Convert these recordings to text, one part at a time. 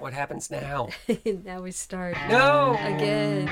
What happens now? now we start. No! Again.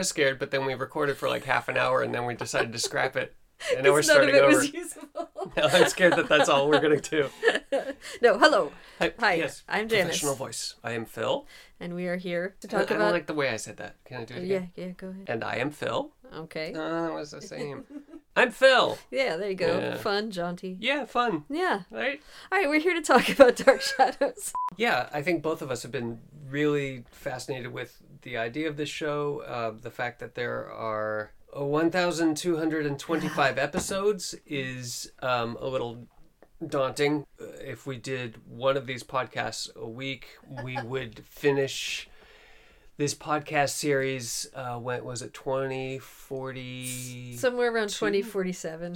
Was scared, but then we recorded for like half an hour and then we decided to scrap it. And now we're 'Cause none of starting it over. Was I'm scared that that's all we're going to do. no, hello. Hi, Hi, yes, I'm Janice. Professional voice. I am Phil. And we are here to I, talk I don't like the way I said that. Can I do it again? yeah, yeah, go ahead. And I am Phil. Okay. No, that was the same. I'm Phil. Yeah, there you go. Yeah. Fun, jaunty. Yeah, fun, Yeah. right? All right, we're here to talk about Dark Shadows. Yeah, I think both of us have been really fascinated with the idea of this show. Uh, the fact that there are 1,225 episodes is um, a little daunting. Uh, If we did one of these podcasts a week, we would finish this podcast series. Uh, when was it? 2047. Somewhere around 2047.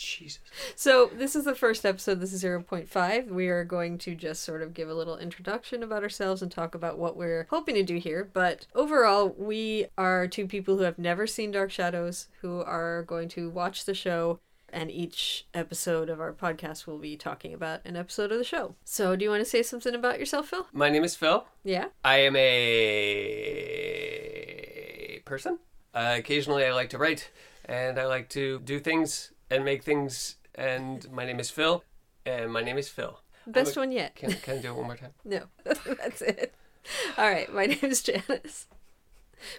Jesus. So, this is the first episode. This is 0.5. We are going to just sort of give a little introduction about ourselves and talk about what we're hoping to do here. But overall, we are two people who have never seen Dark Shadows, who are going to watch the show. And each episode of our podcast will be talking about an episode of the show. So, do you want to say something about yourself, Phil? My name is Phil. Yeah? I am a person. Uh, occasionally, I like to write, and I like to do things and make things. And my name is Phil, and my name is Phil. Best a- one yet. Can, can I do it one more time? No, that's it. All right, my name is Janice.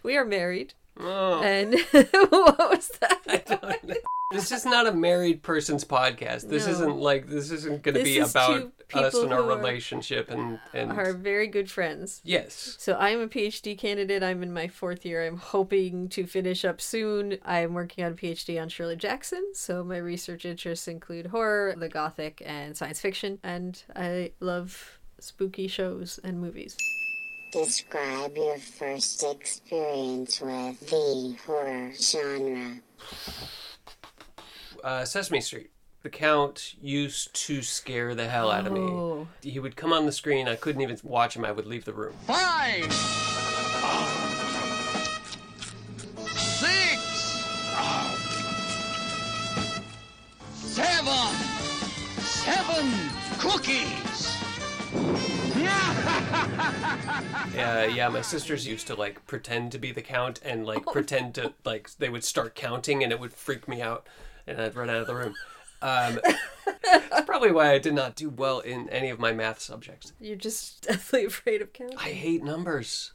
We are married. Oh, And what was that? This is not a married person's podcast. This No. isn't like this isn't going to be is about us people and our relationship and and Are very good friends. yes. So I'm a PhD candidate. I'm in my fourth year. I'm hoping to finish up soon. I'm working on a PhD on Shirley Jackson. So my research interests include horror, the gothic, and science fiction. And I love spooky shows and movies. Describe your first experience with the horror genre. Uh, Sesame Street. The Count used to scare the hell out of me. Oh. He would come on the screen. I couldn't even watch him. I would leave the room. Five. Six. Seven. Seven cookies. Uh, yeah, my sisters used to like pretend to be the count and like pretend to like they would start counting and it would freak me out and I'd run out of the room. Um, that's probably why I did not do well in any of my math subjects. You're just deathly afraid of counting. I hate numbers.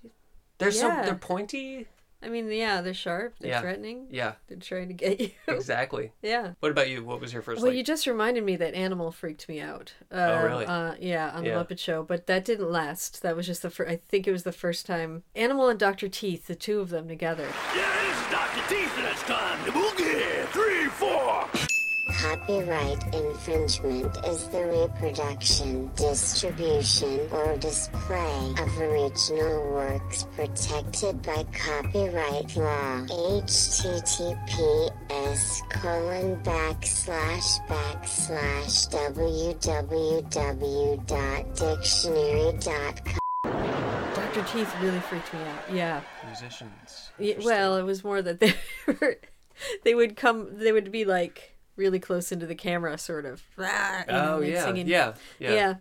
They're so Yeah. they're pointy. I mean, yeah, they're sharp. They're Yeah. threatening. Yeah, They're trying to get you. exactly. yeah. What about you? What was your first Well, like? you just reminded me that Animal freaked me out. Uh, Oh, really? Uh, yeah, on Yeah. the Muppet Show, but that didn't last. That was just the first. I think it was the first time Animal and Doctor Teeth, the two of them together. Yeah, this is Dr. Teeth, and it's time to boogie. Three, four. Copyright infringement is the reproduction, distribution, or display of original works protected by copyright law. https colon backslash backslash www.dictionary.com Doctor Teeth really freaked me out. Yeah. Musicians. yeah. Well, it was more that they were. They would come. They would be like really close into the camera, sort of. "Ah," know, Oh like yeah, singing. yeah, yeah, yeah.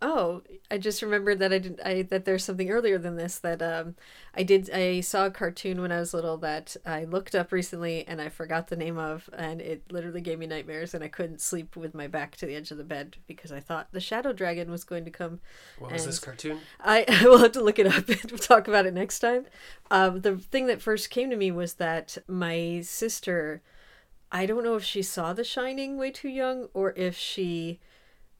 Oh, I just remembered that I did. I that there's something earlier than this that um I did. I saw a cartoon when I was little that I looked up recently and I forgot the name of, and it literally gave me nightmares, and I couldn't sleep with my back to the edge of the bed because I thought the shadow dragon was going to come. What was this cartoon? I I will have to look it up and we'll talk about it next time. Um, the thing that first came to me was that my sister, I don't know if she saw The Shining way too young or if she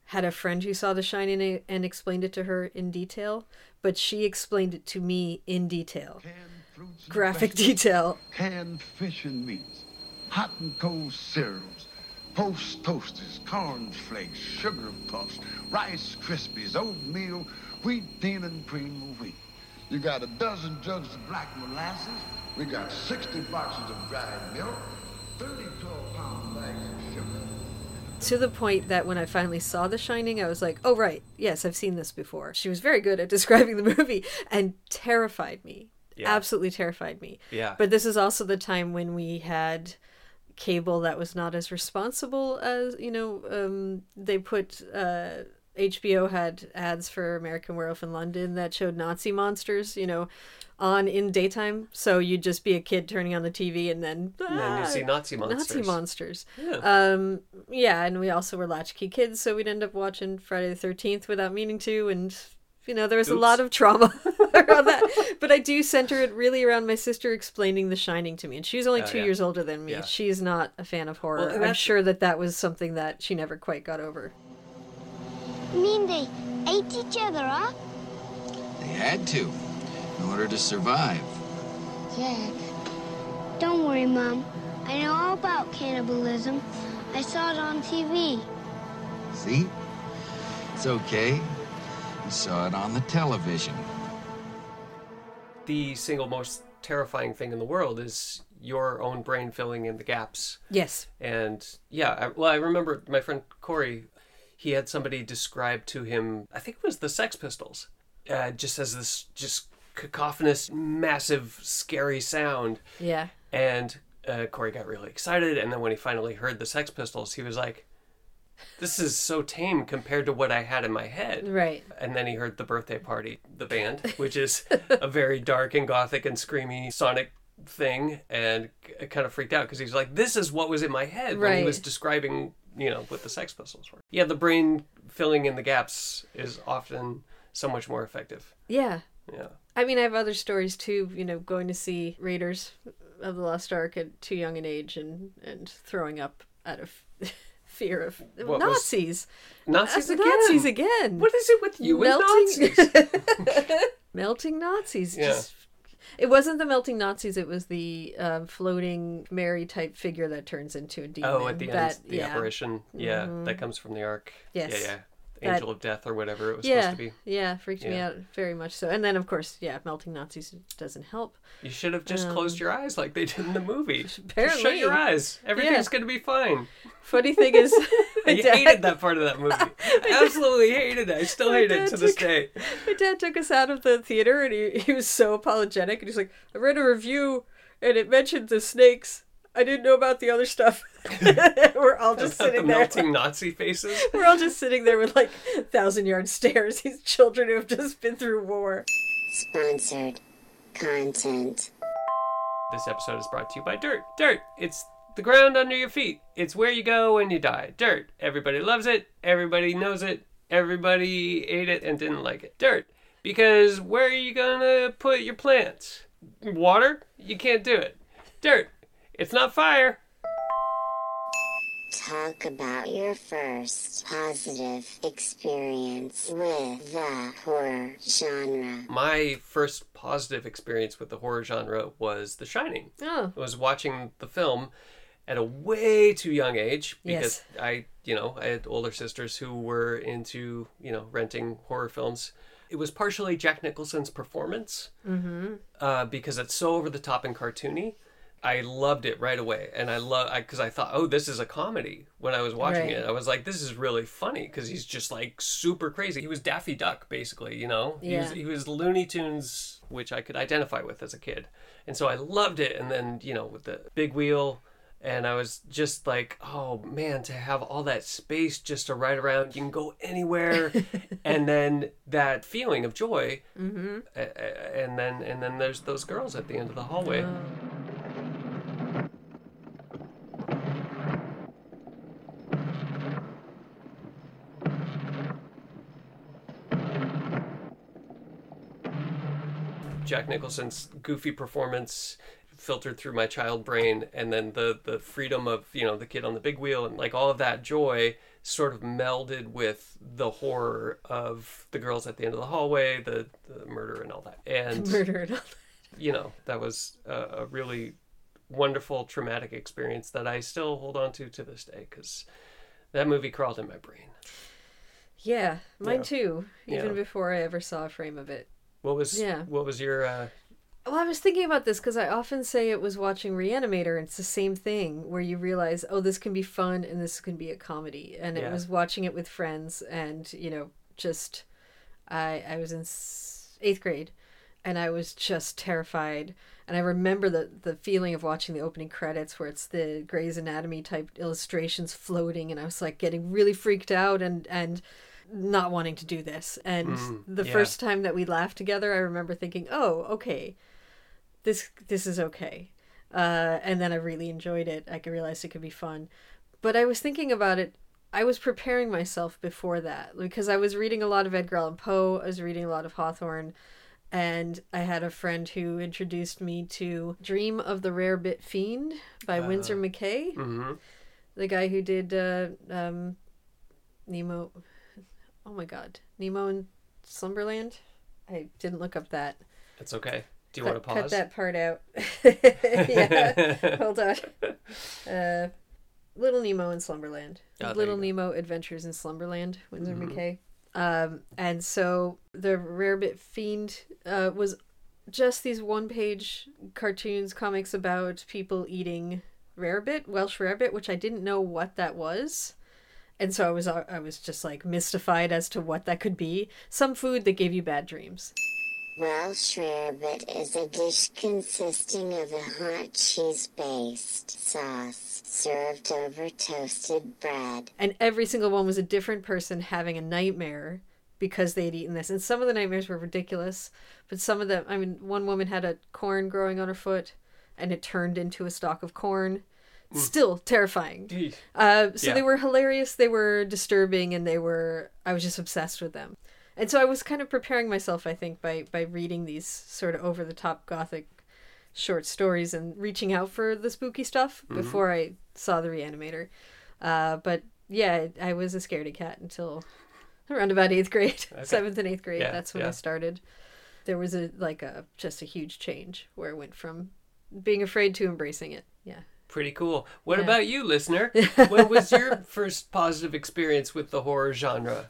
had a friend who saw The Shining and- and explained it to her in detail, but she explained it to me in detail, Canned fruits and graphic vegetables, detail. Canned fish and meats. Hot and cold cereals. Post Toasties, corn flakes, sugar puffs, Rice Krispies, oatmeal, wheat, thin, and cream of wheat. You got a dozen jugs of black molasses. We got 60 boxes of dried milk, 30 12-pound bags of sugar. To the point that when I finally saw The Shining, I was like, oh, right, yes, I've seen this before. She was very good at describing the movie and terrified me. Yeah. Absolutely terrified me. Yeah. But this is also the time when we had cable that was not as responsible as, you know, um, they put. Uh, HBO had ads for American Werewolf in London that showed Nazi monsters, you know, on in daytime. So you'd just be a kid turning on the TV and then, And then you see Nazi monsters. Nazi monsters. monsters. Yeah. Um, yeah, and we also were latchkey kids, so we'd end up watching Friday the Thirteenth without meaning to, and you know there was a lot of trauma around that. But I do center it really around my sister explaining The Shining to me, and she's only Oh, two yeah. years older than me. Yeah. She's not a fan of horror. Well, I'm sure that that was something that she never quite got over. You mean they ate each other huh? They had to, in order to survive. Jack. Don't worry, Mom. I know all about cannibalism. I saw it on TV. See? It's okay. You saw it on the television. the single most terrifying thing in the world is your own brain filling in the gaps. Yes. And yeah, I, well, I remember my friend Corey, he had somebody describe to him, I think it was the Sex Pistols, uh, just as this just cacophonous, massive, scary sound. Yeah. And uh, Corey got really excited. And then when he finally heard the Sex Pistols, he was like, this is so tame compared to what I had in my head. Right. And then he heard the birthday party, the band, which is a very dark and gothic and screamy sonic thing, and kind of freaked out because he's like, "This is what was in my head when he was describing, you know, what the Sex Pistols were." Yeah, the brain filling in the gaps is often so much more effective. Yeah. Yeah, I mean, I have other stories too. You know, going to see Raiders of the Lost Ark at too young an age and and throwing up out of fear of What Nazis. Nazis Uh, again. Nazis again. What is it with you and Melting- Nazis? melting Nazis. Yeah. Just it wasn't the melting Nazis. It was the um, floating Mary type figure that turns into a demon. oh, at the that, end, the yeah. Mm-hmm. apparition. Yeah, that comes from the Ark. Yes. Yeah, yeah. Angel of Death or whatever it was Yeah, supposed to be. yeah, freaked me out very much so. And then, of course, yeah, melting Nazis doesn't help. You should have just closed your eyes like they did in the movie. Just shut Um, your eyes. Everything's Yeah. going to be fine. Funny thing is, I dad- hated that part of that movie. I absolutely hated it. I still hate it to this day. My dad took us out of the theater and he, he was so apologetic and he's like, I read a review and it mentioned the snakes. I didn't know about the other stuff. We're all just About the sitting there. melting Nazi faces. We're all just sitting there with like thousand yard stares. These children who have just been through war. Sponsored content. This episode is brought to you by Dirt. Dirt. It's the ground under your feet. It's where you go when you die. Dirt. Everybody loves it. Everybody knows it. Everybody ate it and didn't like it. Dirt. Because where are you gonna put your plants? Water? You can't do it. Dirt. It's not fire. Talk about your first positive experience with the horror genre. My first positive experience with the horror genre was The Shining. Oh, I was watching the film at a way too young age because Yes. I, you know, I had older sisters who were into, you know, renting horror films. It was partially Jack Nicholson's performance uh, because it's so over the top and cartoony. I loved it right away, and I love because I, thought, oh, this is a comedy. When I was watching Right. it, I was like, this is really funny because he's just like super crazy. He was Daffy Duck, basically, you know. He was Yeah. he was Looney Tunes, which I could identify with as a kid, and so I loved it. And then you know with the big wheel, and I was just like, oh man, to have all that space just to ride around, you can go anywhere, and then that feeling of joy, mm-hmm. and then and then there's those girls at the end of the hallway. Jack Nicholson's goofy performance filtered through my child brain and then the the freedom of you know the kid on the big wheel and like all of that joy sort of melded with the horror of the girls at the end of the hallway the, the murder and all that and murder and all that. you know that was a, a really wonderful traumatic experience that I still hold on to to this day because that movie crawled in my brain. Yeah, mine Yeah. too. Even Yeah. before I ever saw a frame of it. What was Yeah. what was your uh, Well, I was thinking about this because I often say it was watching Reanimator, and it's the same thing where you realize, oh, this can be fun and this can be a comedy. And it was watching it with friends, and you know, just I I was in eighth grade, and I was just terrified. And I remember the the feeling of watching the opening credits where it's the Gray's Anatomy type illustrations floating, and I was like getting really freaked out and and not wanting to do this. And Mm, the yeah. first time that we laughed together, I remember thinking, oh, okay this this is okay. Uh, and then i really enjoyed it. I could realize it could be fun. But i was thinking about it i was preparing myself before that because i was reading a lot of edgar allan poe i was reading a lot of hawthorne and i had a friend who introduced me to dream of the rarebit fiend by Winsor McCay. Hmm the guy who did uh, um, nemo oh my god nemo in slumberland i didn't look up that It's okay. Do you cut, want to pause? cut that part out. yeah, hold on. Uh, Little Nemo in Slumberland. Oh, Little Nemo Adventures in Slumberland, Winsor Mhm. McCay. Um, and so the Rarebit Fiend uh, was just these one-page cartoons, comics about people eating rarebit, Welsh rarebit, which I didn't know what that was. And so I was I was just like mystified as to what that could be. Some food that gave you bad dreams. Welsh rarebit is a dish consisting of a hot cheese-based sauce served over toasted bread. and every single one was a different person having a nightmare because they'd eaten this and some of the nightmares were ridiculous but some of them i mean one woman had a corn growing on her foot and it turned into a stalk of corn still terrifying. Uh, so Yeah. they were hilarious they were disturbing and they were i was just obsessed with them. And so i was kind of preparing myself i think by by reading these sort of over the top gothic short stories and reaching out for the spooky stuff before i saw the reanimator. Uh, but yeah i was a scaredy cat until around about eighth grade seventh and eighth grade. Yeah, that's when yeah. i started. There was a like a just a huge change where i went from being afraid to embracing it. Yeah Pretty cool. What Yeah. about you, listener? when was your first positive experience with the horror genre?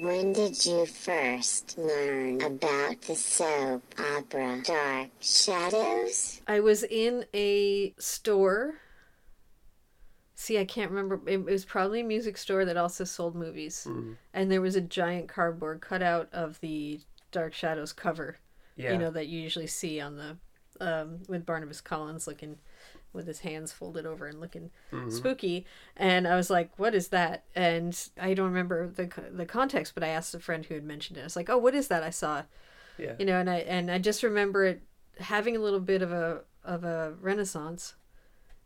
When did you first learn about the soap opera Dark Shadows? I was in a store. See, I can't remember. It was probably a music store that also sold movies. And there was a giant cardboard cutout of the Dark Shadows cover, Yeah. you know, that you usually see on the, um, with Barnabas Collins looking with his hands folded over and looking mm-hmm. spooky. And I was like, what is that? And I don't remember the, the context, but I asked a friend who had mentioned it. I was like, oh, what is that? I saw yeah. you know and i and i just remember it having a little bit of a of a renaissance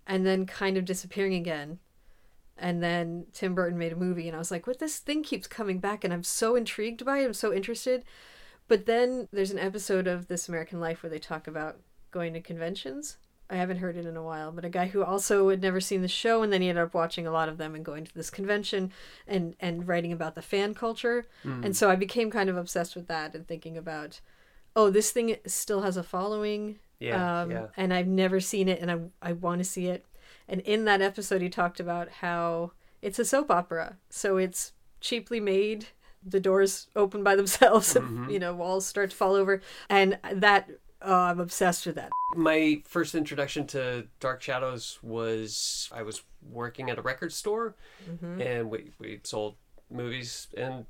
and then kind of disappearing again and then tim burton made a movie and i was like what this thing keeps coming back and i'm so intrigued by it i'm so interested but then there's an episode of this american life where they talk about going to conventions i haven't heard it in a while but a guy who also had never seen the show and then he ended up watching a lot of them and going to this convention and and writing about the fan culture and so i became kind of obsessed with that and thinking about oh this thing still has a following Yeah, um, yeah. and i've never seen it and i, I want to see it and in that episode he talked about how it's a soap opera so it's cheaply made the doors open by themselves Mm-hmm. you know walls start to fall over and that oh, i'm obsessed with that My first introduction to Dark Shadows was I was working at a record store, mm-hmm. and we we sold movies and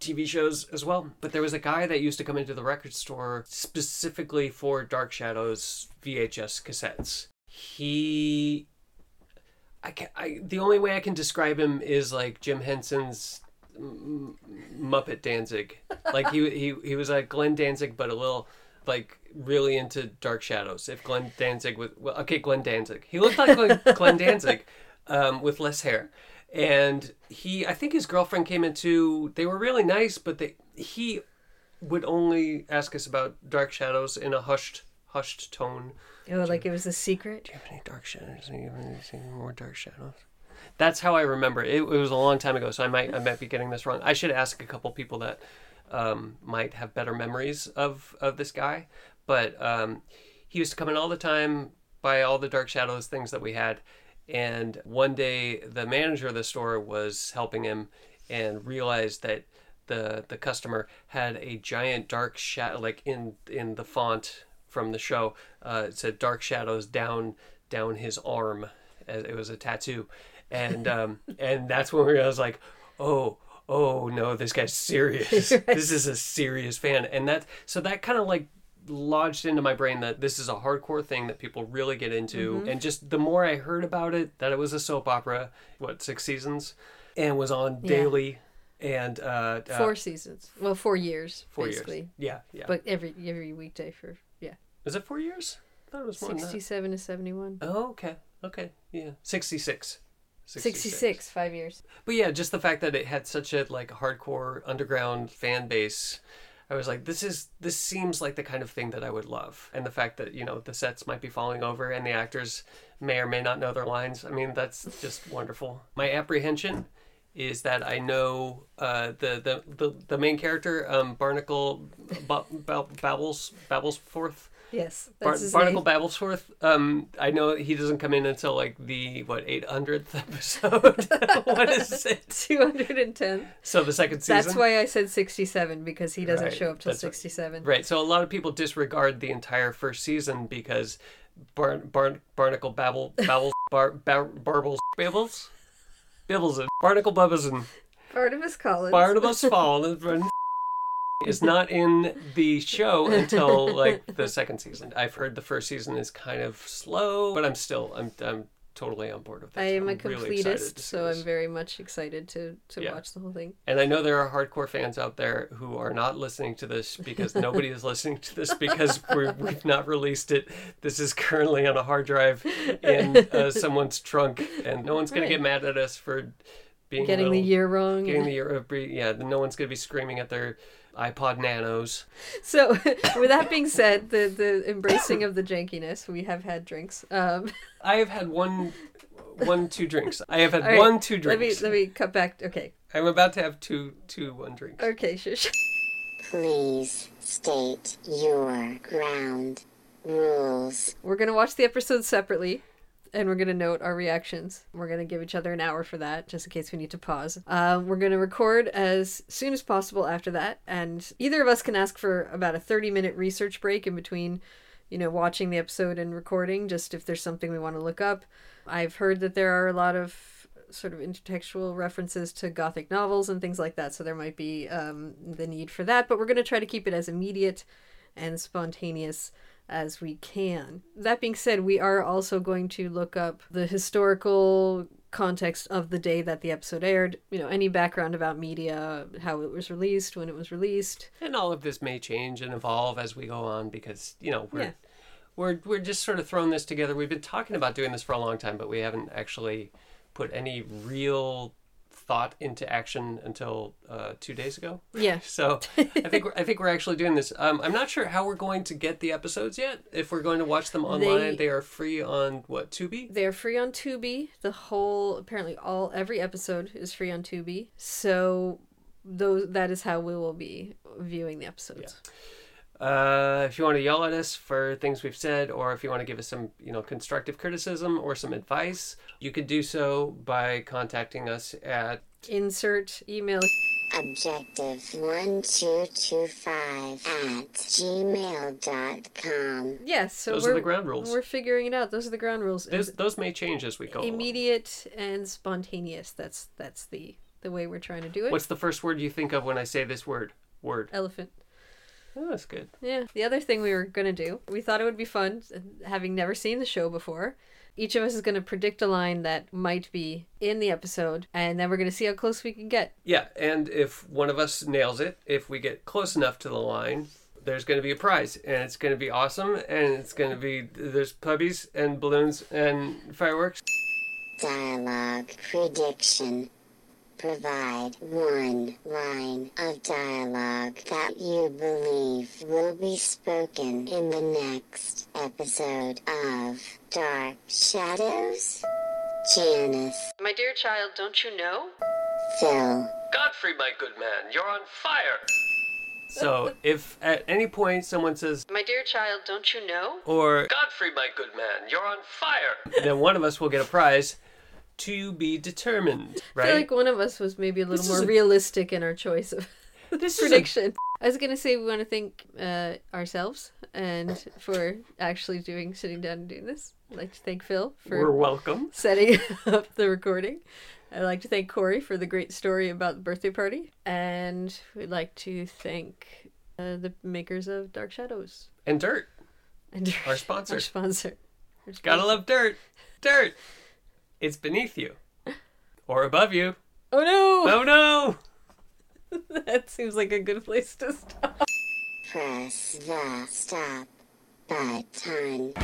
TV shows as well. But there was a guy that used to come into the record store specifically for Dark Shadows VHS cassettes. He, I can I the only way I can describe him is like Jim Henson's M- Muppet Danzig. Like he he he was like Glenn Danzig, but a little like really into Dark Shadows. If Glenn Danzig with well, okay, Glenn Danzig. He looked like Glenn, Glenn Danzig, um, with less hair. And he, I think his girlfriend came into. They were really nice, but they he would only ask us about Dark Shadows in a hushed hushed tone. oh like it was a secret Do you have any dark shadows? Do you have any, more dark shadows? That's how I remember it. It was a long time ago, so I might I might be getting this wrong. I should ask a couple people that um, might have better memories of of this guy. But um, he used to come in all the time, by all the Dark Shadows things that we had. And one day, the manager of the store was helping him and realized that the the customer had a giant dark shadow, like in in the font from the show, uh, it said "Dark Shadows" down down his arm. It was a tattoo, and um, and that's when we I was like, oh. Oh no, this guy's serious. this is a serious fan, and that so that kind of like lodged into my brain that this is a hardcore thing that people really get into Mm-hmm. and just the more i heard about it that it was a soap opera what six seasons and was on Yeah. daily and uh, uh Four seasons. Well, four years, four basically. years yeah yeah But every every weekday for yeah, is it four years i thought it was more than that. sixty-seven to seventy-one. oh okay okay yeah 66 66, five years. But yeah, just the fact that it had such a like hardcore underground fan base, I was like, this is this seems like the kind of thing that I would love. And the fact that you know the sets might be falling over and the actors may or may not know their lines. I mean, that's just wonderful. My apprehension is that I know uh, the, the the the main character, um, Barnacle ba- ba- Babbles Babblesforth. Yes, Bar- Barnacle name. Babblesforth. Um, I know he doesn't come in until like the what 800th episode. what is it? Two hundred and ten. So the second season. That's why I said sixty-seven because he doesn't Right, show up till that's sixty-seven. Right. So a lot of people disregard the entire first season because Bar- Bar- Barnacle Babble Babbles Bar- Bar- Barbles Babbles Bibbles and Barnacle Bubbles and Barnabas Collins. Barnabas Fall is not in the show until like the second season. I've heard the first season is kind of slow, but I'm still I'm I'm totally on board with it. I am a I'm really excited completist, see so. I'm very much excited to to Yeah. watch the whole thing. And I know there are hardcore fans out there who are not listening to this because nobody is listening to this because we're, we've not released it. This is currently on a hard drive in uh, someone's trunk, and no one's going Right. to get mad at us for being a Getting the year wrong. Getting the year, of yeah. No one's going to be screaming at their iPod Nanos. So, with that being said, the the embracing of the jankiness, we have had drinks. Um, I have had one, one, two drinks. I have had all right, one, two drinks. Let me drinks. let me cut back. Okay, I'm about to have two, two, one drinks. okay, shush. Please state your ground rules. We're gonna watch the episode separately, and we're gonna note our reactions. We're gonna give each other an hour for that, just in case we need to pause. Um, we're gonna record as soon as possible after that, and either of us can ask for about a thirty-minute research break in between, you know, watching the episode and recording, just if there's something we want to look up. I've heard that there are a lot of sort of intertextual references to gothic novels and things like that, so there might be um, the need for that. But we're gonna try to keep it as immediate and spontaneous as we can. That being said, we are also going to look up the historical context of the day that the episode aired, you know, any background about media, how it was released, when it was released. And all of this may change and evolve as we go on because you know we're Yeah. we're we're just sort of throwing this together. We've been talking about doing this for a long time, but we haven't actually put any real thought into action until uh, two days ago. Yeah. So I think we're, I think we're actually doing this. Um, I'm not sure how we're going to get the episodes yet. If we're going to watch them online, They- they, are free on what Tubi. They're free on Tubi. The whole apparently all every episode is free on Tubi. So those that is how we will be viewing the episodes. Uh, if you want to yell at us for things we've said, or if you want to give us some, you know, constructive criticism or some advice, you can do so by contacting us at Insert email Objective 1225 at gmail.com. Yes, so Those are we're, the ground rules. We're figuring it out. Those are the ground rules. those. Those may change as we go. along. immediate and spontaneous. That's that's the the way we're trying to do it. What's the first word you think of when I say this word? Word. elephant? Oh, that's good. Yeah. The other thing we were gonna do, we thought it would be fun, having never seen the show before. Each of us is gonna predict a line that might be in the episode, and then we're gonna see how close we can get. Yeah, and if one of us nails it, if we get close enough to the line, there's going to be a prize, and it's going to be awesome, and it's going to be there's puppies and balloons and fireworks. Dialogue prediction. Provide one line of dialogue that you believe will be spoken in the next episode of Dark Shadows. Janice, My dear child, don't you know? Phil, Godfrey, my good man, you're on fire. So if at any point someone says, My dear child, don't you know? or Godfrey, my good man, you're on fire, then one of us will get a prize to be determined, Right? I feel like one of us was maybe a little This more a- realistic in our choice of this prediction. I was gonna say we want to thank uh, ourselves and for actually doing sitting down and doing this. I'd like to thank Phil for we're welcome. setting up the recording. I'd like to thank Corey for the great story about the birthday party, and we'd like to thank uh, the makers of Dark Shadows And dirt. and Our sponsor. Our sponsor. Our Gotta love dirt. Dirt. It's beneath you. Or above you. Oh no! Oh no! that seems like a good place to stop. Press the stop button.